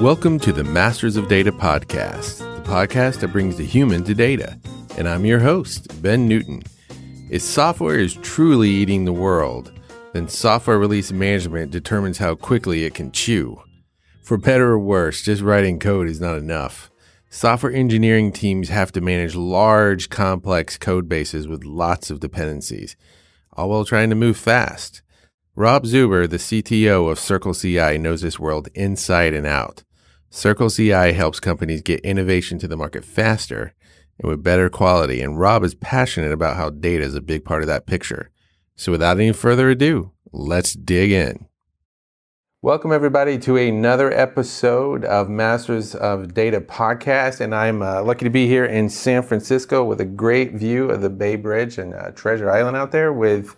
Welcome to the Masters of Data podcast, the podcast that brings the human to data. And I'm your host, Ben Newton. If software is truly eating the world, then software release management determines how quickly it can chew. For better or worse, just writing code is not enough. Software engineering teams have to manage large, complex code bases with lots of dependencies, all while trying to move fast. Rob Zuber, the CTO of CircleCI, knows this world inside and out. Circle CI helps companies get innovation to the market faster and with better quality, and Rob is passionate about how data is a big part of that picture. So without any further ado, let's dig in. Welcome, everybody, to another episode of Masters of Data podcast. And I'm uh, lucky to be here in San Francisco with a great view of the Bay Bridge and uh, Treasure Island out there with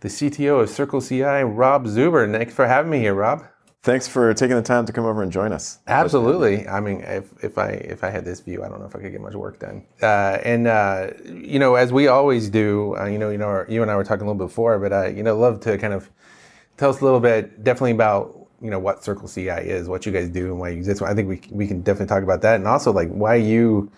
the CTO of Circle CI, Rob Zuber. Thanks for having me here, Rob. Thanks for taking the time to come over and join us. Absolutely. I mean, if, if I if I had this view, I don't know if I could get much work done. Uh, and uh, you know, as we always do, uh, you know, you know, you and I were talking a little before, but I, you know, love to kind of tell us a little bit, definitely about you know what Circle CI is, what you guys do, and why you exist. I think we we can definitely talk about that, and also like why you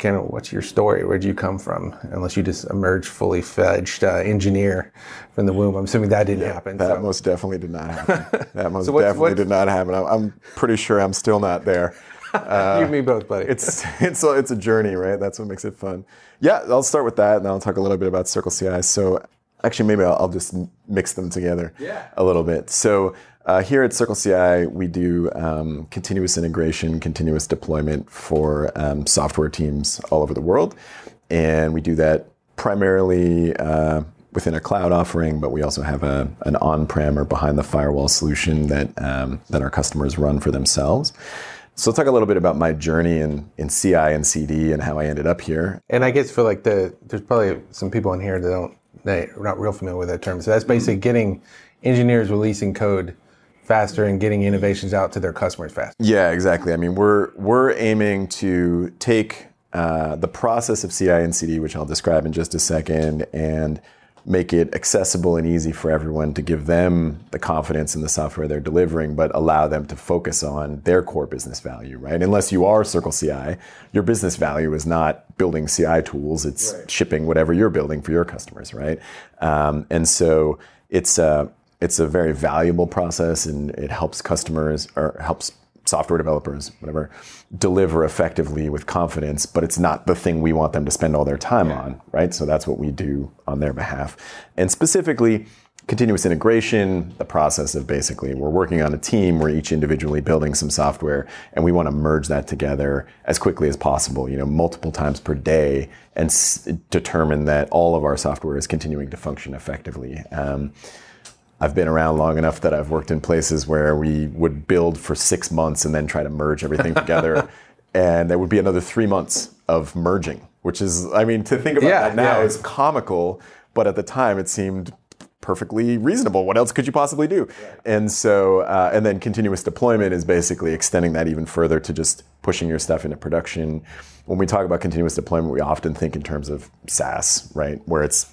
kind of what's your story? Where'd you come from? Unless you just emerged fully fledged uh, engineer from the womb. I'm assuming that didn't yeah, happen. That so. most definitely did not happen. That most so definitely did not happen. I'm, I'm, pretty sure I'm still not there. Uh, you and me both, buddy. It's it's a, it's a journey, right? That's what makes it fun. Yeah, I'll start with that, and then I'll talk a little bit about Circle CI. So actually, maybe I'll, I'll just mix them together yeah. a little bit. So uh, here at Circle CI, we do um, continuous integration, continuous deployment for um, software teams all over the world. And we do that primarily uh, within a cloud offering, but we also have a, an on prem or behind the firewall solution that, um, that our customers run for themselves. So, I'll talk a little bit about my journey in, in CI and CD and how I ended up here. And I guess for like the, there's probably some people in here that don't, that are not real familiar with that term. So, that's basically getting engineers releasing code faster and getting innovations out to their customers faster. Yeah, exactly. I mean, we're we're aiming to take uh, the process of CI and CD, which I'll describe in just a second, and make it accessible and easy for everyone to give them the confidence in the software they're delivering, but allow them to focus on their core business value, right? Unless you are Circle CI, your business value is not building CI tools, it's right. shipping whatever you're building for your customers, right? Um, and so it's uh, it's a very valuable process and it helps customers or helps software developers, whatever, deliver effectively with confidence, but it's not the thing we want them to spend all their time yeah. on, right? So that's what we do on their behalf. And specifically, continuous integration, the process of basically we're working on a team, we're each individually building some software, and we want to merge that together as quickly as possible, you know, multiple times per day, and s- determine that all of our software is continuing to function effectively. Um, I've been around long enough that I've worked in places where we would build for six months and then try to merge everything together. and there would be another three months of merging, which is, I mean, to think about yeah, that now yeah. is comical, but at the time it seemed perfectly reasonable. What else could you possibly do? And so, uh, and then continuous deployment is basically extending that even further to just pushing your stuff into production. When we talk about continuous deployment, we often think in terms of SaaS, right? Where it's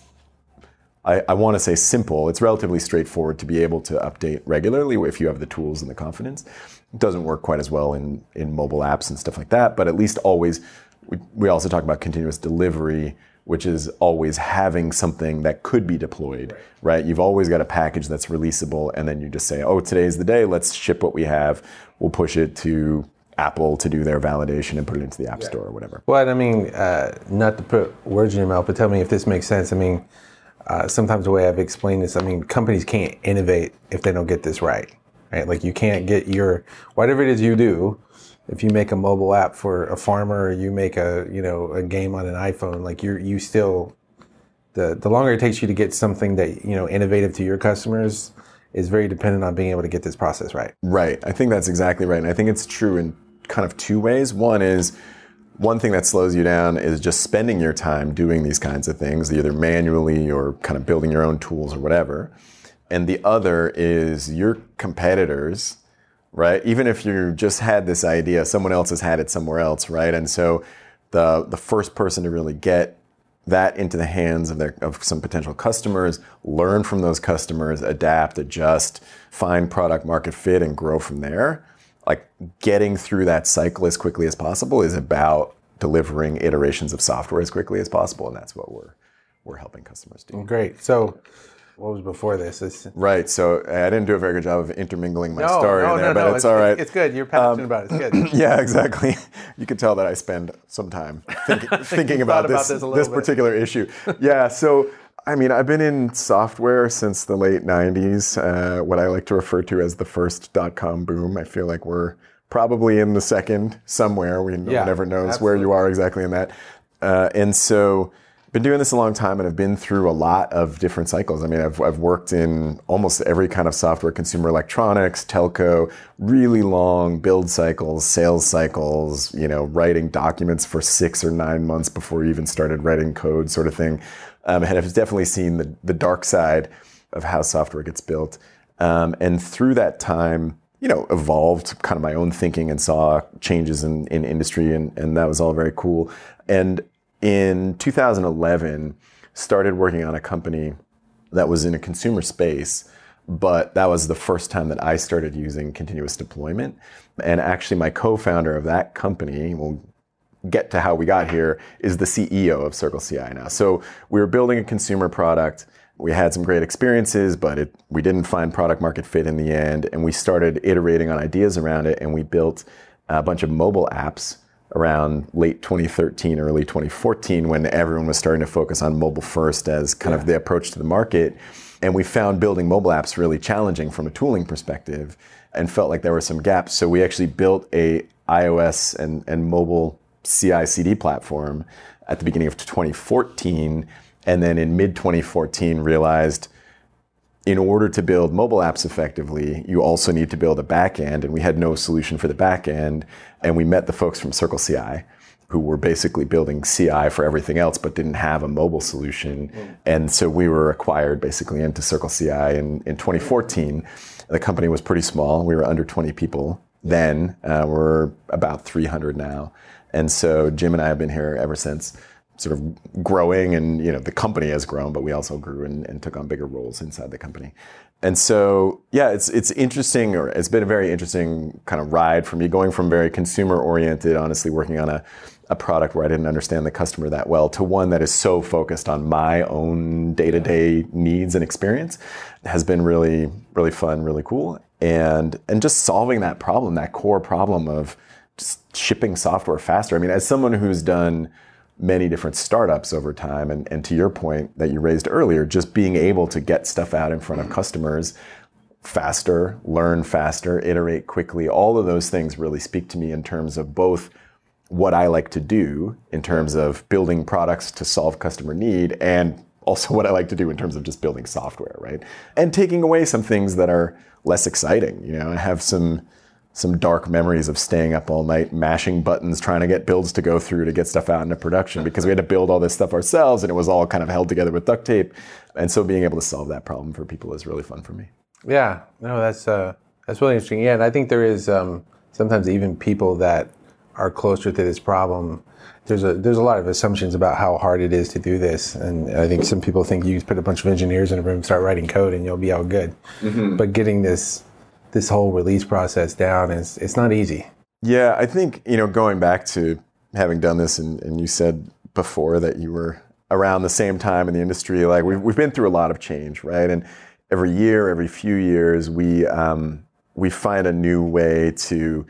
I, I want to say simple. It's relatively straightforward to be able to update regularly if you have the tools and the confidence. It doesn't work quite as well in, in mobile apps and stuff like that, but at least always, we, we also talk about continuous delivery, which is always having something that could be deployed, right. right? You've always got a package that's releasable, and then you just say, oh, today's the day, let's ship what we have. We'll push it to Apple to do their validation and put it into the App yeah. Store or whatever. Well, I mean, uh, not to put words in your mouth, but tell me if this makes sense. I mean, uh, sometimes the way I've explained this, I mean, companies can't innovate if they don't get this right, right? Like you can't get your whatever it is you do. If you make a mobile app for a farmer, or you make a you know a game on an iPhone, like you you still the the longer it takes you to get something that you know innovative to your customers is very dependent on being able to get this process right. Right. I think that's exactly right, and I think it's true in kind of two ways. One is one thing that slows you down is just spending your time doing these kinds of things, either manually or kind of building your own tools or whatever. And the other is your competitors, right? Even if you just had this idea, someone else has had it somewhere else, right? And so the the first person to really get that into the hands of their of some potential customers, learn from those customers, adapt, adjust, find product market fit, and grow from there like getting through that cycle as quickly as possible is about delivering iterations of software as quickly as possible, and that's what we're we're helping customers do. Great. So, what was before this? It's, Right. So I didn't do a very good job of intermingling my no, story no, in there, no, but no. it's, all right. It's good. You're passionate about it. It's good. Um, yeah, exactly. You can tell that I spend some time thinking, thinking about, about this this this particular issue. Yeah. So I mean, I've been in software since the late '90s. Uh, what I like to refer to as the first dot com boom. I feel like we're probably in the second somewhere. We Yeah, one ever knows where you are exactly in that. Uh, and so been doing this a long time and I've been through a lot of different cycles. I mean, I've, I've worked in almost every kind of software, consumer electronics, telco, really long build cycles, sales cycles, you know, writing documents for six or nine months before you even started writing code sort of thing. Um, and I've definitely seen the, the dark side of how software gets built. Um, and through that time, you know, evolved kind of my own thinking and saw changes in, in industry, and, and that was all very cool. And in 2011, started working on a company that was in a consumer space, but that was the first time that I started using continuous deployment. And actually, my co-founder of that company, we'll get to how we got here, is the CEO of Circle CI now. So we were building a consumer product. We had some great experiences, but it, we didn't find product market fit in the end. And we started iterating on ideas around it, and we built a bunch of mobile apps around late 2013, early 2014, when everyone was starting to focus on mobile first as kind of the approach to the market. And we found building mobile apps really challenging from a tooling perspective and felt like there were some gaps. So we actually built a iOS and, and mobile CI CD platform at the beginning of 2014. And then in mid 2014, realized in order to build mobile apps effectively, you also need to build a backend, and we had no solution for the backend. And we met the folks from Circle CI, who were basically building CI for everything else, but didn't have a mobile solution. And so we were acquired basically into Circle CI in, in 2014. The company was pretty small; we were under 20 people then. Uh, we're about 300 now, and so Jim and I have been here ever since sort of growing and you know the company has grown but we also grew and, and, took on bigger roles inside the company. And so yeah it's it's interesting or it's been a very interesting kind of ride for me going from very consumer oriented honestly working on a, a product where i didn't understand the customer that well to one that is so focused on my own day-to-day needs and experience has been really really fun really cool. And and just solving that problem that core problem of shipping software faster i mean as someone who's done many different startups over time. And, and to your point that you raised earlier, just being able to get stuff out in front of customers faster, learn faster, iterate quickly, all of those things really speak to me in terms of both what I like to do in terms of building products to solve customer need and also what I like to do in terms of just building software, right? And taking away some things that are less exciting. You know, I have some some dark memories of staying up all night mashing buttons trying to get builds to go through to get stuff out into production because we had to build all this stuff ourselves and it was all kind of held together with duct tape and so being able to solve that problem for people is really fun for me Yeah, no, that's uh, that's really interesting. Yeah, and I think there is um, sometimes even people that are closer to this problem. There's a there's a lot of assumptions about how hard it is to do this, and I think some people think you just put a bunch of engineers in a room, start writing code, and you'll be all good. But getting this this whole release process down is it's not easy. yeah i think you know going back to having done this and, and you said before that you were around the same time in the industry like we've, we've been through a lot of change right and every year every few years we um, we find a new way to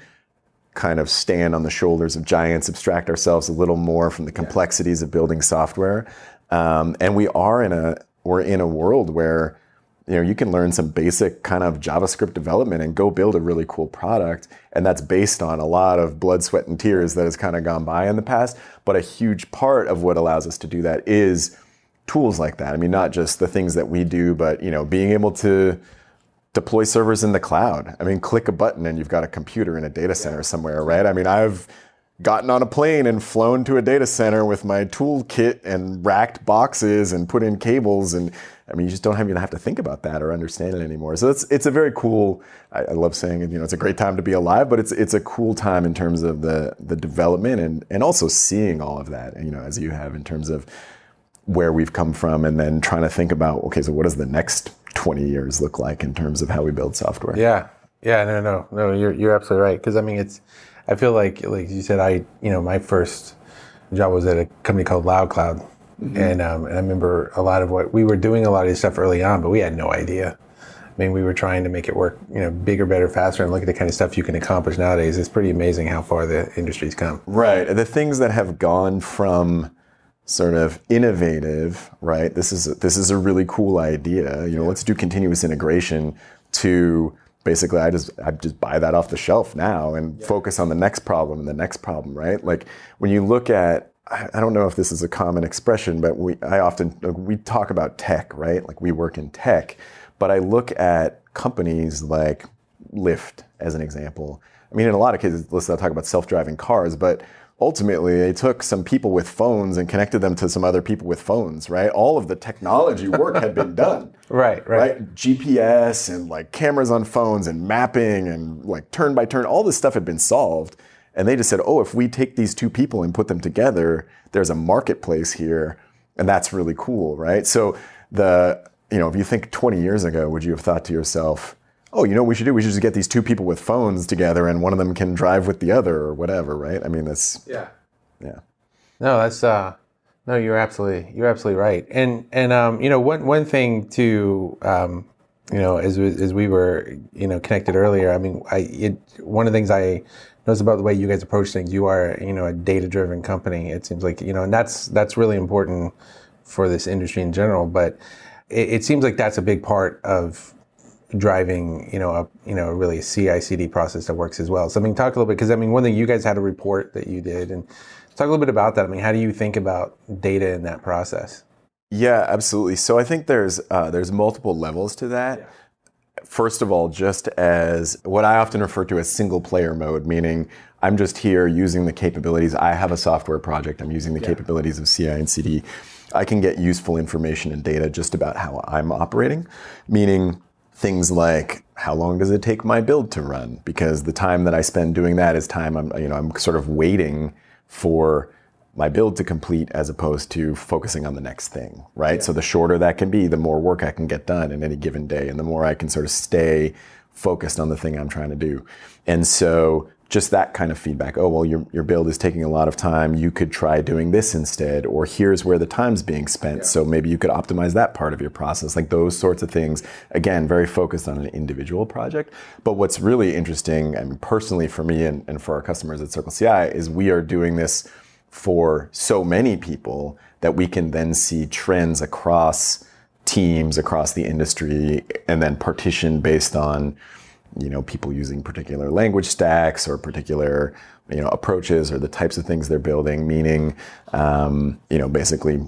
kind of stand on the shoulders of giants, abstract ourselves a little more from the complexities of building software. Um, and we are in a we're in a world where you know you can learn some basic kind of JavaScript development and go build a really cool product. And that's based on a lot of blood, sweat, and tears that has kind of gone by in the past. But a huge part of what allows us to do that is tools like that. I mean, not just the things that we do, but you know, being able to deploy servers in the cloud. I mean, click a button and you've got a computer in a data center somewhere, right? I mean, I've gotten on a plane and flown to a data center with my toolkit and racked boxes and put in cables and I mean, you just don't even have to think about that or understand it anymore. So it's it's a very cool. I, I love saying it. You know, it's a great time to be alive, but it's it's a cool time in terms of the the development and and also seeing all of that. You know, as you have in terms of where we've come from, and then trying to think about okay, so what does the next 20 years look like in terms of how we build software? Yeah, Yeah, no, no, no. You're you're absolutely right. Because I mean, it's. I feel like, like you said, I you know my first job was at a company called Loud Cloud, mm-hmm. and um, and I remember a lot of what we were doing a lot of this stuff early on, but we had no idea. I mean, we were trying to make it work, you know, bigger, better, faster, and look at the kind of stuff you can accomplish nowadays. It's pretty amazing how far the industry's come. Right. The things that have gone from sort of innovative, right? This is a, this is a really cool idea. You know, let's do continuous integration to basically I just I just buy that off the shelf now and yeah. focus on the next problem and the next problem, right? Like when you look at I don't know if this is a common expression, but we I often we talk about tech, right? Like we work in tech, but I look at companies like Lyft as an example. I mean, in a lot of cases, let's not talk about self-driving cars, but ultimately they took some people with phones and connected them to some other people with phones right? All of the technology work had been done. Right, right. Right? Gps and like cameras on phones and mapping and like turn by turn all this stuff had been solved. And they just said oh if we take these two people and put them together there's a marketplace here. And that's really cool right? So the you know if you think 20 years ago would you have thought to yourself oh, you know what we should do? We should just get these two people with phones together and one of them can drive with the other or whatever, right? I mean, that's yeah, yeah. No, that's uh, no, you're absolutely you're absolutely right. And and um, you know, one one thing to um, you know, as as we were you know connected earlier, I mean, I it, one of the things I noticed about the way you guys approach things, you are you know a data driven company. It seems like you know, and that's that's really important for this industry in general, but. It, it seems like that's a big part of driving, you know, a you know really CI/CD process that works as well. So I mean, talk a little bit because I mean, one thing you guys had a report that you did, and talk a little bit about that. I mean, how do you think about data in that process? Yeah, absolutely. So I think there's uh, there's multiple levels to that. Yeah. First of all, just as what I often refer to as single player mode, meaning I'm just here using the capabilities. I have a software project. I'm using the yeah. capabilities of CI and CD. I can get useful information and data just about how I'm operating, meaning things like how long does it take my build to run? Because the time that I spend doing that is time I'm you know I'm sort of waiting for my build to complete as opposed to focusing on the next thing, right? Yeah. So the shorter that can be, the more work I can get done in any given day and the more I can sort of stay focused on the thing I'm trying to do. And so just that kind of feedback. Oh, well, your, your build is taking a lot of time. You could try doing this instead, or here's where the time's being spent. Yeah. So maybe you could optimize that part of your process. Like those sorts of things. Again, very focused on an individual project. But what's really interesting, I mean, personally for me and, and for our customers at Circle CI, is we are doing this for so many people that we can then see trends across teams, across the industry, and then partition based on you know people using particular language stacks or particular you know approaches or the types of things they're building meaning um, you know basically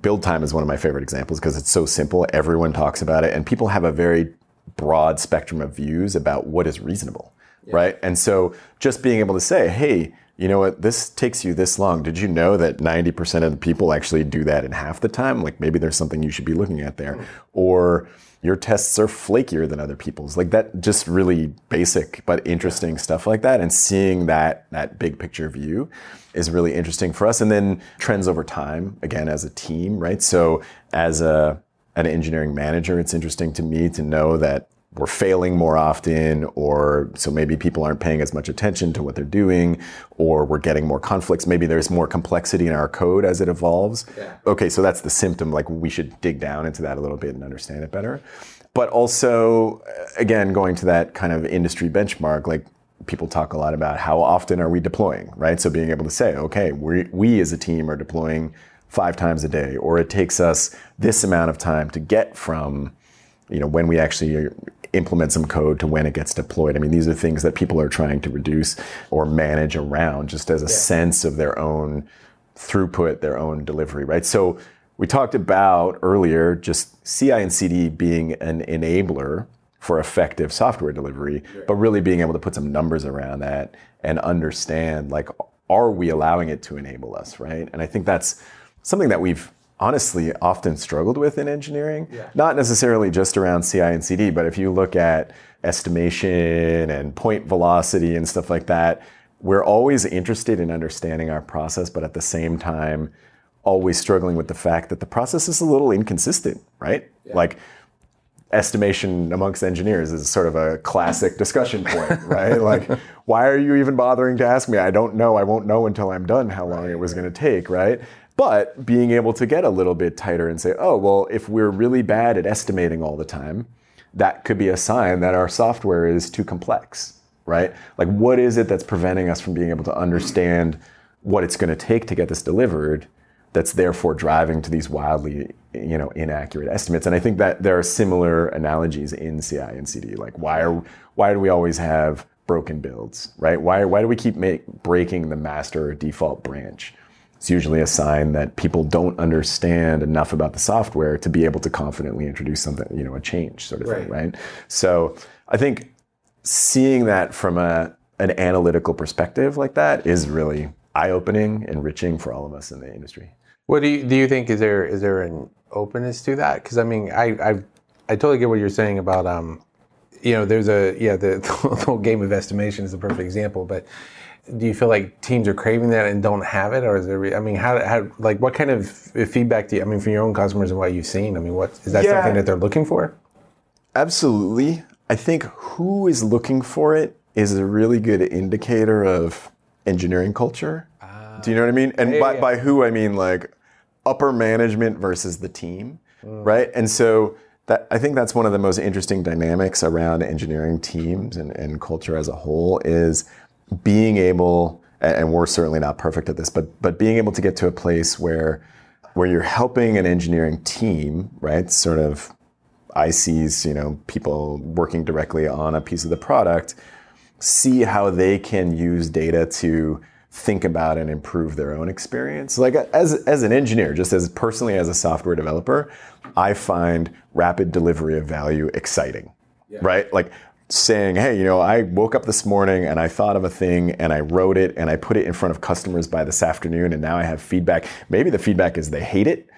build time is one of my favorite examples because it's so simple everyone talks about it and people have a very broad spectrum of views about what is reasonable yeah. right? And so just being able to say hey you know what? This takes you this long. Did you know that 90% of the people actually do that in half the time? Like maybe there's something you should be looking at there. Mm. or your tests are flakier than other people's. Like that, just really basic but interesting stuff like that. And seeing that that big picture view is really interesting for us. And then trends over time, again as a team, right? So as a an engineering manager, it's interesting to me to know that we're failing more often, or so maybe people aren't paying as much attention to what they're doing, or we're getting more conflicts. Maybe there's more complexity in our code as it evolves. Yeah. Okay, so that's the symptom. Like we should dig down into that a little bit and understand it better. But also, uh, again, going to that kind of industry benchmark, like people talk a lot about how often are we deploying, right? So being able to say, okay, we, we as a team are deploying five times a day, or it takes us this amount of time to get from you know when we actually uh, implement some code to when it gets deployed. I mean, these are things that people are trying to reduce or manage around just as a yeah. sense of their own throughput, their own delivery, right? So we talked about earlier just CI and CD being an enabler for effective software delivery, yeah. but really being able to put some numbers around that and understand like, are we allowing it to enable us, right? And I think that's something that we've honestly often struggled with in engineering. Yeah. Not necessarily just around CI and CD, but if you look at estimation and point velocity and stuff like that, we're always interested in understanding our process, but at the same time, always struggling with the fact that the process is a little inconsistent, right? Yeah. Like estimation amongst engineers is sort of a classic discussion point, right? Like, why are you even bothering to ask me? I don't know. I won't know until I'm done how long it was going to take, right? But being able to get a little bit tighter and say, oh, well, if we're really bad at estimating all the time, that could be a sign that our software is too complex, right? Like, what is it that's preventing us from being able to understand what it's going to take to get this delivered? That's therefore driving to these wildly, you know, inaccurate estimates. And I think that there are similar analogies in CI and CD. Like, why are why do we always have broken builds, right? Why why do we keep make, breaking the master default branch? It's usually a sign that people don't understand enough about the software to be able to confidently introduce something, you know, a change sort of thing, right? So I think seeing that from a an analytical perspective like that is really eye-opening, enriching for all of us in the industry. What do you do? You think is there is there an openness to that? Because I mean, I, I I totally get what you're saying about um, you know, there's a yeah the, the whole game of estimation is a perfect example, but do you feel like teams are craving that and don't have it, or is there? I mean, how, how like what kind of feedback do you? I mean, from your own customers and what you've seen, I mean, what is that yeah, something that they're looking for? Absolutely. I think who is looking for it is a really good indicator of engineering culture. Uh, do you know what I mean? And yeah, by, yeah. by who I mean like upper management versus the team, mm. right? And so that I think that's one of the most interesting dynamics around engineering teams and, and culture as a whole is being able, and we're certainly not perfect at this, but but being able to get to a place where where you're helping an engineering team, right? Sort of ICs, you know, people working directly on a piece of the product, see how they can use data to think about and improve their own experience. Like as, as an engineer, just as personally as a software developer, I find rapid delivery of value exciting, yeah. right? Like saying, hey, you know, I woke up this morning and I thought of a thing and I wrote it and I put it in front of customers by this afternoon and now I have feedback. Maybe the feedback is they hate it,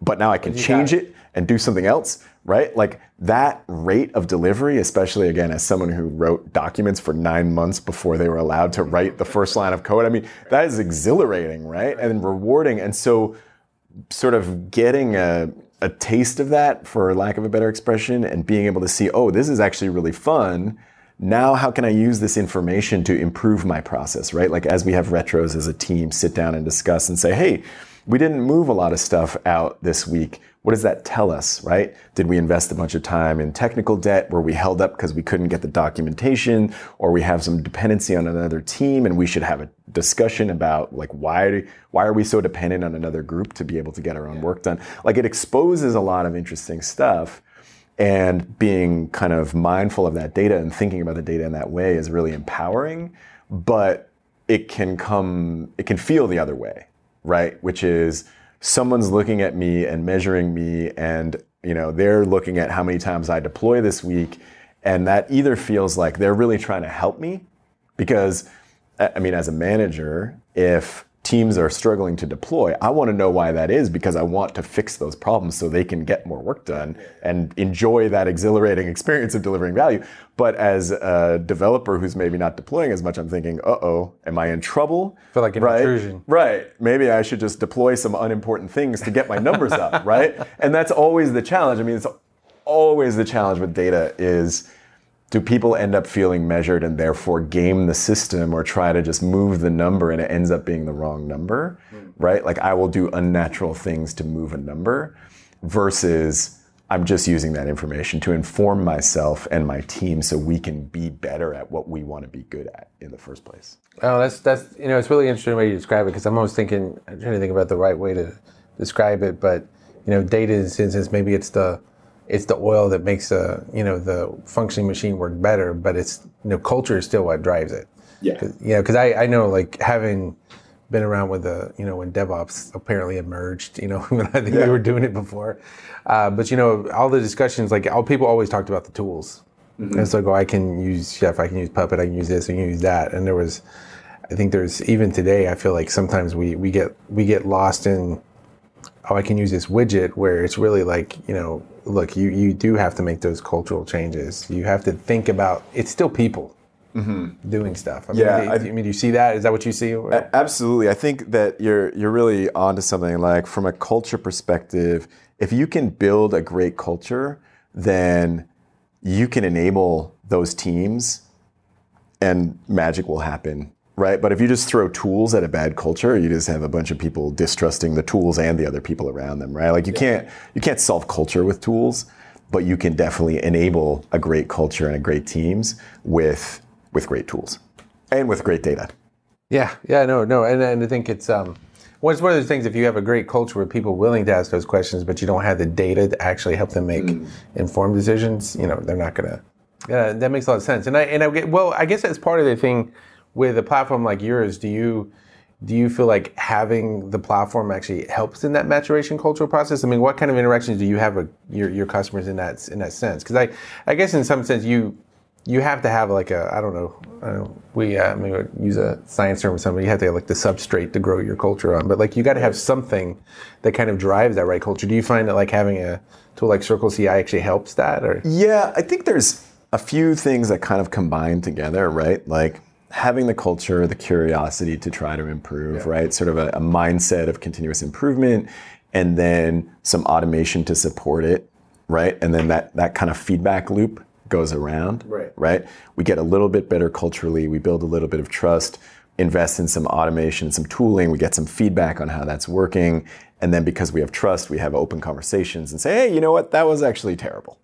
but now I can change it and do something else, right? Like that rate of delivery, especially again as someone who wrote documents for nine months before they were allowed to write the first line of code. I mean, that is exhilarating, right? And rewarding. And so sort of getting a a taste of that, for lack of a better expression, and being able to see, oh, this is actually really fun. Now, how can I use this information to improve my process, right? Like as we have retros as a team sit down and discuss and say, hey, we didn't move a lot of stuff out this week. What does that tell us, right? Did we invest a bunch of time in technical debt? Were we held up because we couldn't get the documentation or we have some dependency on another team and we should have a discussion about like why why are we so dependent on another group to be able to get our own work done? Like it exposes a lot of interesting stuff and being kind of mindful of that data and thinking about the data in that way is really empowering, but it can come it can feel the other way, right? Which is someone's looking at me and measuring me and you know they're looking at how many times I deploy this week. And that either feels like they're really trying to help me because I mean as a manager if teams are struggling to deploy, I want to know why that is because I want to fix those problems so they can get more work done and enjoy that exhilarating experience of delivering value. But as a developer who's maybe not deploying as much, I'm thinking, uh oh, am I in trouble? I feel like an right? intrusion. Right. Maybe I should just deploy some unimportant things to get my numbers up, right? And that's always the challenge. I mean, it's always the challenge with data is do people end up feeling measured and therefore game the system or try to just move the number and it ends up being the wrong number, mm. right? Like I will do unnatural things to move a number versus I'm just using that information to inform myself and my team so we can be better at what we want to be good at in the first place. Oh, that's that's you know it's really interesting way you describe it because I'm always thinking I'm trying to think about the right way to describe it, but you know, data in instance maybe it's the it's the oil that makes the you know the functioning machine work better, but it's you know culture is still what drives it. Yeah. You know, because I, I know like having been around with the you know when DevOps apparently emerged. You know, when I think yeah. we were doing it before, uh, but you know all the discussions like all people always talked about the tools. Mm-hmm. And so I go, I can use Chef, I can use Puppet, I can use this, I can use that. And there was, I think there's even today, I feel like sometimes we we get we get lost in oh, I can use this widget where it's really like, you know, look, you, you do have to make those cultural changes. You have to think about it's still people mm-hmm. doing stuff. I yeah, mean, I, I, mean, do you see that? Is that what you see? Absolutely. I think that you're you're really onto something. Like from a culture perspective, if you can build a great culture, then you can enable those teams and magic will happen right but if you just throw tools at a bad culture you just have a bunch of people distrusting the tools and the other people around them right like you can't you can't solve culture with tools but you can definitely enable a great culture and a great teams with with great tools and with great data yeah yeah no no and, and i think it's um well, it's one of those things. If you have a great culture with people willing to ask those questions, but you don't have the data to actually help them make mm. informed decisions, you know, they're not going to. Yeah, that makes a lot of sense. And I and I get well. I guess that's part of the thing with a platform like yours. Do you do you feel like having the platform actually helps in that maturation cultural process? I mean, what kind of interactions do you have with your, your customers in that in that sense? Because I I guess in some sense you you have to have like a I don't know, I don't we uh, maybe use a science term or something. You have to have like the substrate to grow your culture on, but like you got to have something that kind of drives that right culture. Do you find that like having a tool like Circle CI actually helps that? Or yeah, I think there's a few things that kind of combine together, right? Like having the culture, the curiosity to try to improve, yeah. right? Sort of a, a mindset of continuous improvement, and then some automation to support it, right? And then that that kind of feedback loop goes around, right. right? We get a little bit better culturally, we build a little bit of trust, invest in some automation, some tooling, we get some feedback on how that's working, and then because we have trust, we have open conversations and say, "Hey, you know what? That was actually terrible."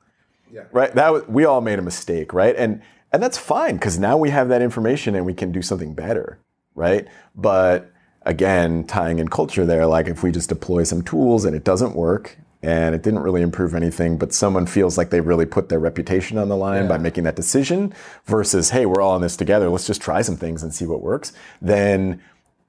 Yeah. Right? That was, we all made a mistake, right? And and that's fine because now we have that information and we can do something better, right? But again, tying in culture there, like if we just deploy some tools and it doesn't work and it didn't really improve anything, but someone feels like they really put their reputation on the line yeah. by making that decision versus, hey, we're all in this together, let's just try some things and see what works, then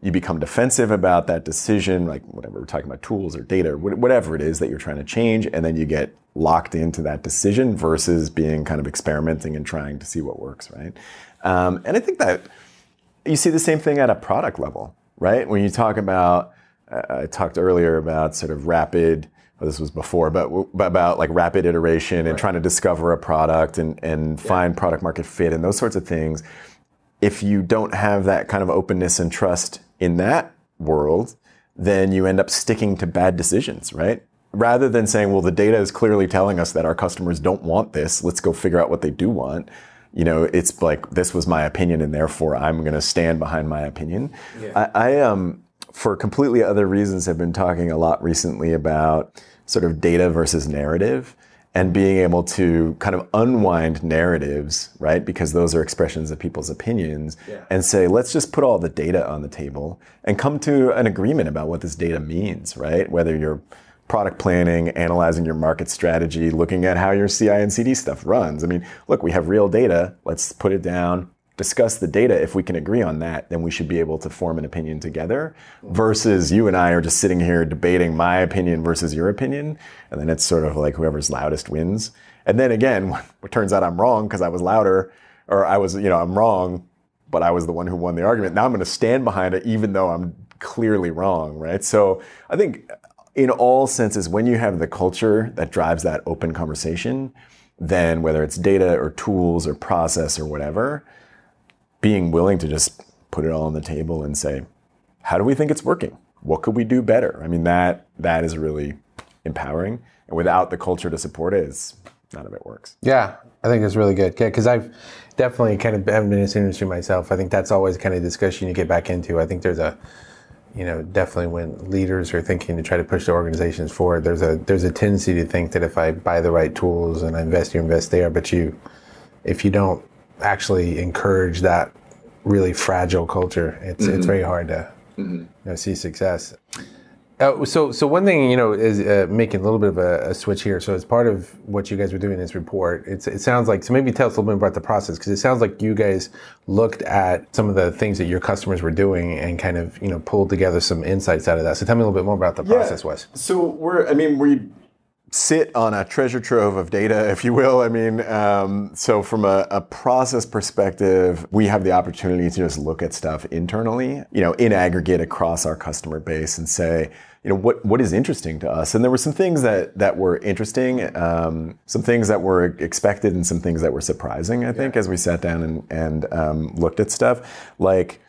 you become defensive about that decision, like whatever we're talking about tools or data or whatever it is that you're trying to change, and then you get locked into that decision versus being kind of experimenting and trying to see what works, right? Um, and I think that you see the same thing at a product level, right? When you talk about, uh, I talked earlier about sort of rapid well, this was before, but, about like rapid iteration and right. trying to discover a product and, and yeah. find product market fit and those sorts of things. If you don't have that kind of openness and trust in that world, then you end up sticking to bad decisions, right? Rather than saying, well, the data is clearly telling us that our customers don't want this, let's go figure out what they do want. You know, it's like, this was my opinion and therefore I'm going to stand behind my opinion. Yeah. I, I um, for completely other reasons, have been talking a lot recently about sort of data versus narrative and being able to kind of unwind narratives, right? Because those are expressions of people's opinions, yeah. and say, let's just put all the data on the table and come to an agreement about what this data means, right? Whether you're product planning, analyzing your market strategy, looking at how your CI and CD stuff runs. I mean, look, we have real data. Let's put it down, discuss the data. If we can agree on that, then we should be able to form an opinion together versus you and I are just sitting here debating my opinion versus your opinion. And then it's sort of like whoever's loudest wins. And then again, it turns out I'm wrong because I was louder or I was, you know, I'm wrong, but I was the one who won the argument. Now I'm going to stand behind it even though I'm clearly wrong, right? So I think in all senses, when you have the culture that drives that open conversation, then whether it's data or tools or process or whatever, being willing to just put it all on the table and say, how do we think it's working? What could we do better? I mean, that that is really empowering. And without the culture to support it, it's, none of it works. Yeah, I think it's really good. Because I've definitely kind of been in this industry myself. I think that's always kind of discussion you get back into. I think there's a, you know, definitely when leaders are thinking to try to push the organizations forward, there's a there's a tendency to think that if I buy the right tools and I invest you invest there, but you, if you don't actually encourage that really fragile culture, it's mm-hmm. it's very hard to mm-hmm. you know, see success. Uh, so, so one thing you know is uh, making a little bit of a, a, switch here. So, as part of what you guys were doing in this report, it sounds like so. Maybe tell us a little bit about the process because it sounds like you guys looked at some of the things that your customers were doing and kind of you know pulled together some insights out of that. So, tell me a little bit more about the process, yeah. Wes. So, we're I mean we sit on a treasure trove of data, if you will. I mean, um, so from a, a, process perspective, we have the opportunity to just look at stuff internally, you know, in aggregate across our customer base and say, you know, what, what is interesting to us? And there were some things that, that were interesting, um, some things that were expected and some things that were surprising, I think, yeah. as we sat down and, and um, looked at stuff. Like,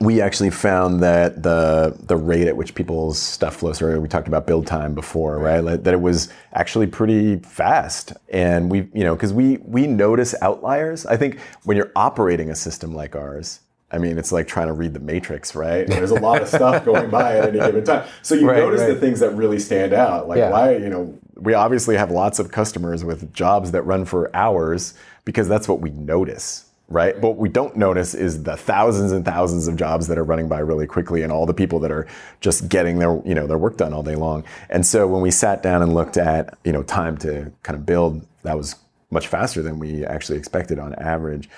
we actually found that the the rate at which people's stuff flows through, we talked about build time before, right? Like, that it was actually pretty fast. And we, you know, because we we notice outliers. I think when you're operating a system like ours, I mean, it's like trying to read the matrix, right? There's a lot of stuff going by at any given time. So you Right, notice the things that really stand out. Like Yeah. why, you know, we obviously have lots of customers with jobs that run for hours because that's what we notice. Right? But what we don't notice is the thousands and thousands of jobs that are running by really quickly and all the people that are just getting their, you know, their work done all day long. And so when we sat down and looked at, you know, time to kind of build, that was much faster than we actually expected on average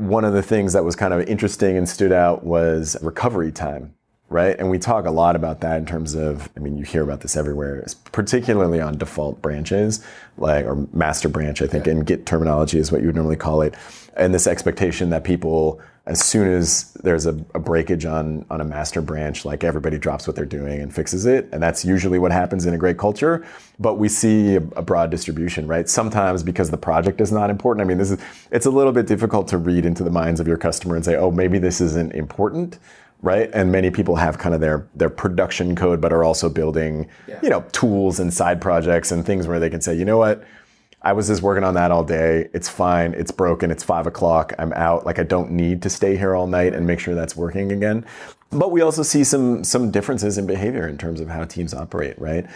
one of the things that was kind of interesting and stood out was recovery time, right? And we talk a lot about that in terms of, I mean, you hear about this everywhere, particularly on default branches, like, or master branch, I think, in Git terminology is what you would normally call it. And this expectation that people, as soon as there's a, a breakage on, on a master branch, like everybody drops what they're doing and fixes it. And that's usually what happens in a great culture. But we see a, a broad distribution, right? Sometimes because the project is not important. I mean, this is, it's a little bit difficult to read into the minds of your customer and say, oh, maybe this isn't important. Right, and many people have kind of their their production code, but are also building, you know, tools and side projects and things where they can say, you know what, I was just working on that all day. It's fine. It's broken. It's five o'clock. I'm out. Like I don't need to stay here all night and make sure that's working again. But we also see some some differences in behavior in terms of how teams operate, right?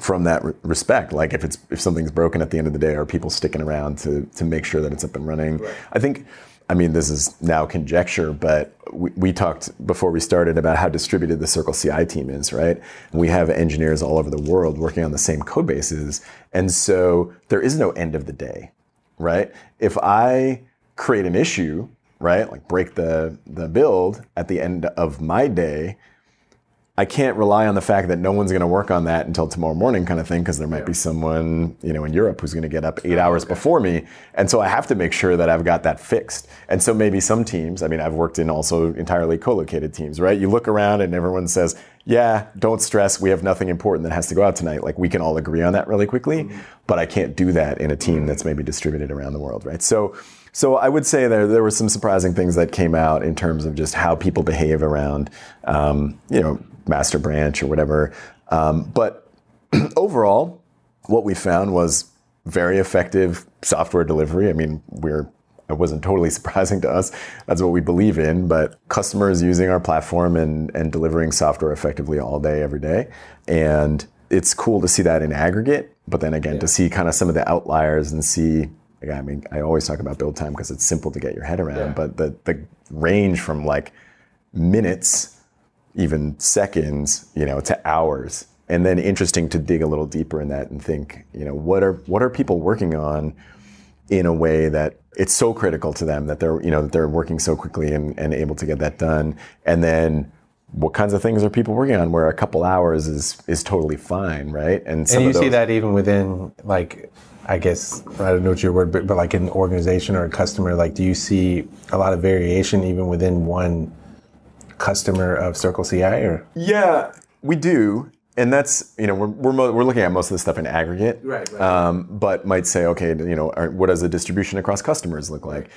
From that re- respect, like if it's if something's broken at the end of the day, are people sticking around to to make sure that it's up and running? I think. I mean, this is now conjecture, but we, we talked before we started about how distributed the Circle CI team is, right? We have engineers all over the world working on the same code bases. And so there is no end of the day, right? If I create an issue, right, like break the, the build at the end of my day, I can't rely on the fact that no one's going to work on that until tomorrow morning, kind of thing, because there might be someone, you know, in Europe who's going to get up eight hours before me, and so I have to make sure that I've got that fixed. And so maybe some teams, I mean, I've worked in also entirely co-located teams, right? You look around and everyone says, "Yeah, don't stress, we have nothing important that has to go out tonight." Like we can all agree on that really quickly, but I can't do that in a team that's maybe distributed around the world, right? So. So I would say there there were some surprising things that came out in terms of just how people behave around, um, you know, master branch or whatever. Um, but overall, what we found was very effective software delivery. I mean, we're it wasn't totally surprising to us. That's what we believe in. But customers using our platform and and delivering software effectively all day, every day, and it's cool to see that in aggregate. But then again, to see kind of some of the outliers and see. I mean, I always talk about build time because it's simple to get your head around. But the the range from like minutes even seconds, you know, to hours. And then interesting to dig a little deeper in that and think, you know, what are what are people working on in a way that it's so critical to them that they're, you know, that they're working so quickly and, and able to get that done. And then what kinds of things are people working on where a couple hours is is totally fine, right? And some and you of see that even within like i guess i don't know what your word but, but like an organization or a customer like do you see a lot of variation even within one customer of circle ci or Yeah, we do. And that's, you know, we're, we're, mo- we're looking at most of the stuff in aggregate. Right, right. Um, but might say, okay, you know, are- what does the distribution across customers look like?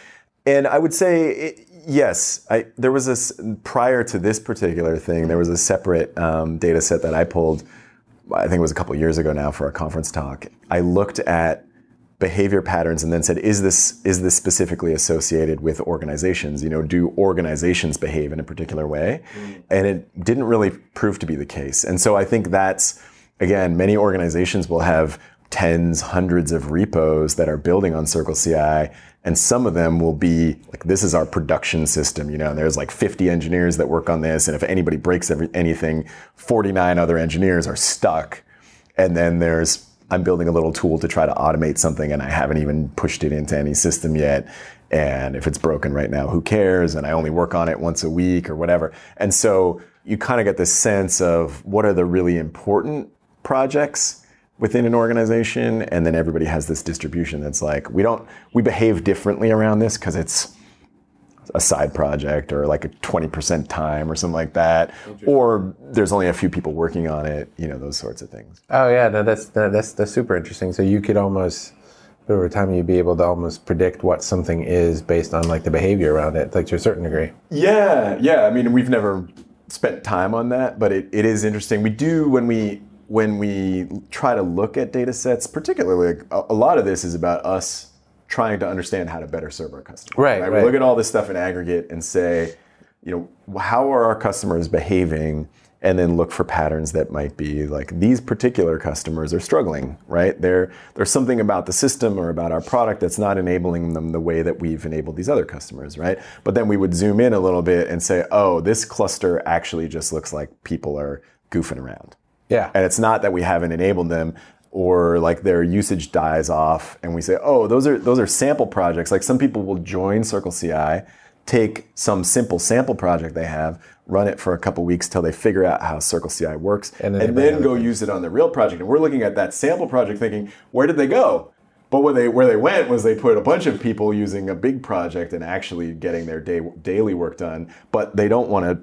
And I would say, it, yes, I, there was this, prior to this particular thing, there was a separate um, data set that I pulled, I think it was a couple years ago now for a conference talk. I looked at behavior patterns and then said is this is this specifically associated with organizations? You know do organizations behave in a particular way? Mm. And it didn't really prove to be the case. And so i think that's again many organizations will have tens hundreds of repos that are building on circle ci and some of them will be like this is our production system you know and there's like 50 engineers that work on this and if anybody breaks every, anything 49 other engineers are stuck. And then there's I'm building a little tool to try to automate something and I haven't even pushed it into any system yet. And if it's broken right now, who cares? And I only work on it once a week or whatever. And so you kind of get this sense of what are the really important projects within an organization. And then everybody has this distribution that's like, we don't, we behave differently around this because it's a side project or like a 20% time or something like that. Or there's only a few people working on it, you know, those sorts of things. oh yeah no that's that, that's that's super interesting so you could almost over time, you'd be able to almost predict what something is based on like the behavior around it, like to a certain degree. Yeah, yeah. I mean, we've never spent time on that, but it, it is interesting. We do when we when we try to look at data sets, particularly like, a, a lot of this is about us trying to understand how to better serve our customers. Right, We right. look at all this stuff in aggregate and say, you know, how are our customers behaving? And then look for patterns that might be like these particular customers are struggling, right? There, there's something about the system or about our product that's not enabling them the way that we've enabled these other customers, right? But then we would zoom in a little bit and say, oh, this cluster actually just looks like people are goofing around. Yeah. And it's not that we haven't enabled them or like their usage dies off and we say, "Oh, those are those are sample projects." Like some people will join Circle CI, take some simple sample project they have, run it for a couple weeks till they figure out how Circle CI works, And and then then, they bring go other use it on the real project. And we're looking at that sample project thinking, "Where did they go?" But where they where they went was they put a bunch of people using a big project and actually getting their day, daily work done, but they don't want to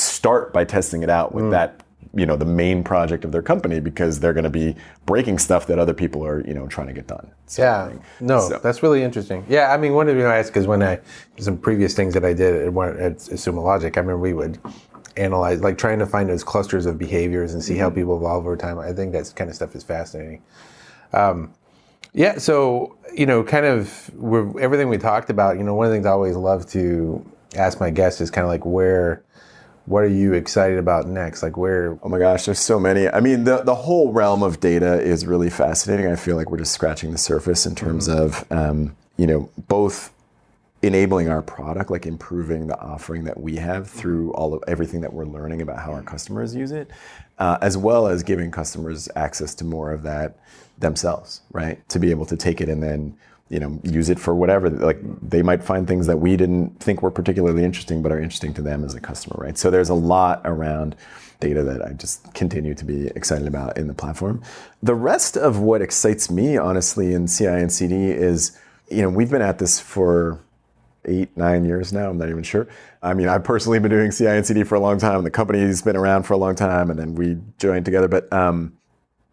start by testing it out Mm. with that you know the main project of their company because they're going to be breaking stuff that other people are you know trying to get done. Yeah, no, So- that's really interesting. Yeah, I mean, one of the reasons I asked because when I some previous things that I did at, at Sumo Logic, I remember we would analyze, like trying to find those clusters of behaviors and see how Mm-hmm. people evolve over time. I think that kind of stuff is fascinating. Um, yeah, so you know, kind of we're, everything we talked about. You know, one of the things I always love to ask my guests is kind of like where, what are you excited about next? Like where Oh my gosh, there's so many. I mean, the, the whole realm of data is really fascinating. I feel like we're just scratching the surface in terms of, um, you know, both enabling our product, like improving the offering that we have through all of everything that we're learning about how our customers use it, uh, as well as giving customers access to more of that themselves, right? To be able to take it and then you know use it for whatever like they might find things that we didn't think were particularly interesting but are interesting to them as a customer right so there's a lot around data that i just continue to be excited about in the platform the rest of what excites me honestly in ci and cd is you know we've been at this for eight, nine years now. I'm not even sure. I mean, I've personally been doing CI and CD for a long time. and The company's been around for a long time, and then we joined together. But um,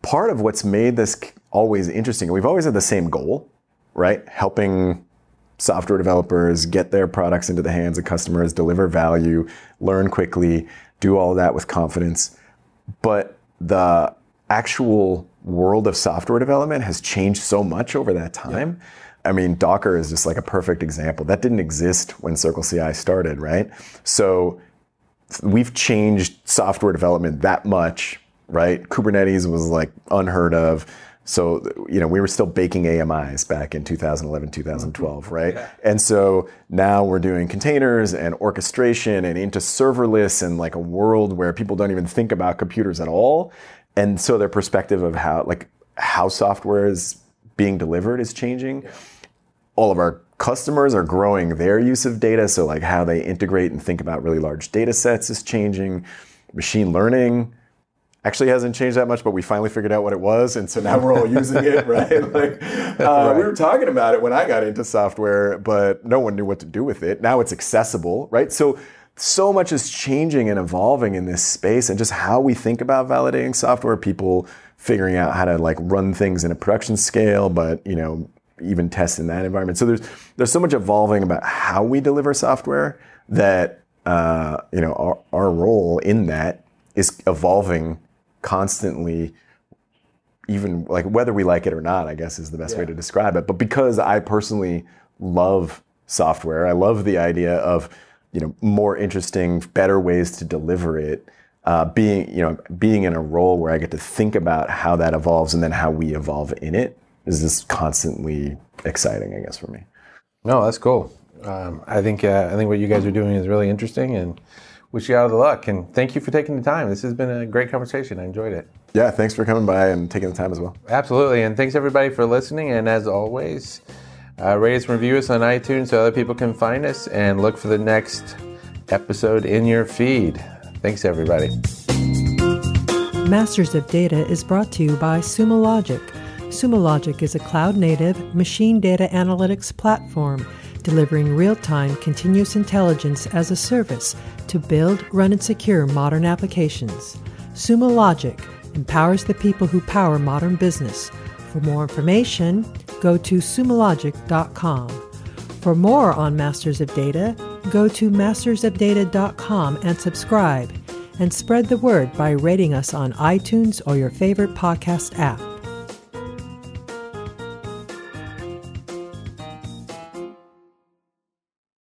part of what's made this always interesting, we've always had the same goal, right? Helping software developers get their products into the hands of customers, deliver value, learn quickly, do all that with confidence. But the actual world of software development has changed so much over that time. I mean, Docker is just like a perfect example. That didn't exist when Circle CI started, right? So we've changed software development that much, right? Kubernetes was like unheard of. So, you know, we were still baking AMIs back in 2011, 2012, mm-hmm. right? And so now we're doing containers and orchestration and into serverless and like a world where people don't even think about computers at all. And so their perspective of how, like, how software is being delivered is changing all of our customers are growing their use of data. So, like how they integrate and think about really large data sets is changing. Machine learning actually hasn't changed that much, but we finally figured out what it was. And so now we're all using it, right? Like, uh, We were talking about it when I got into software, but no one knew what to do with it. Now it's accessible, right? So, so much is changing and evolving in this space and just how we think about validating software people figuring out how to like run things in a production scale but you know even test in that environment so there's there's so much evolving about how we deliver software that uh, you know our, our role in that is evolving constantly even like whether we like it or not i guess is the best way to describe it. But because i personally love software i love the idea of you know more interesting better ways to deliver it uh, being you know being in a role where i get to think about how that evolves and then how we evolve in it is just constantly exciting i guess for me. No, that's cool. Um, I think uh, I think what you guys are doing is really interesting, and wish you all the luck. And thank you for taking the time. This has been a great conversation. I enjoyed it. yeah thanks for coming by and taking the time as well Absolutely, and thanks everybody for listening. And as always, uh, rate us and review us on iTunes so other people can find us, and look for the next episode in your feed. Thanks, everybody. Masters of Data is brought to you by Sumo Logic. Sumo Logic is a cloud native machine data analytics platform delivering real time continuous intelligence as a service to build, run, and secure modern applications. Sumo Logic empowers the people who power modern business. For more information, go to sumologic.com. For more on Masters of Data, go to mastersofdata.com and subscribe, and spread the word by rating us on iTunes or your favorite podcast app.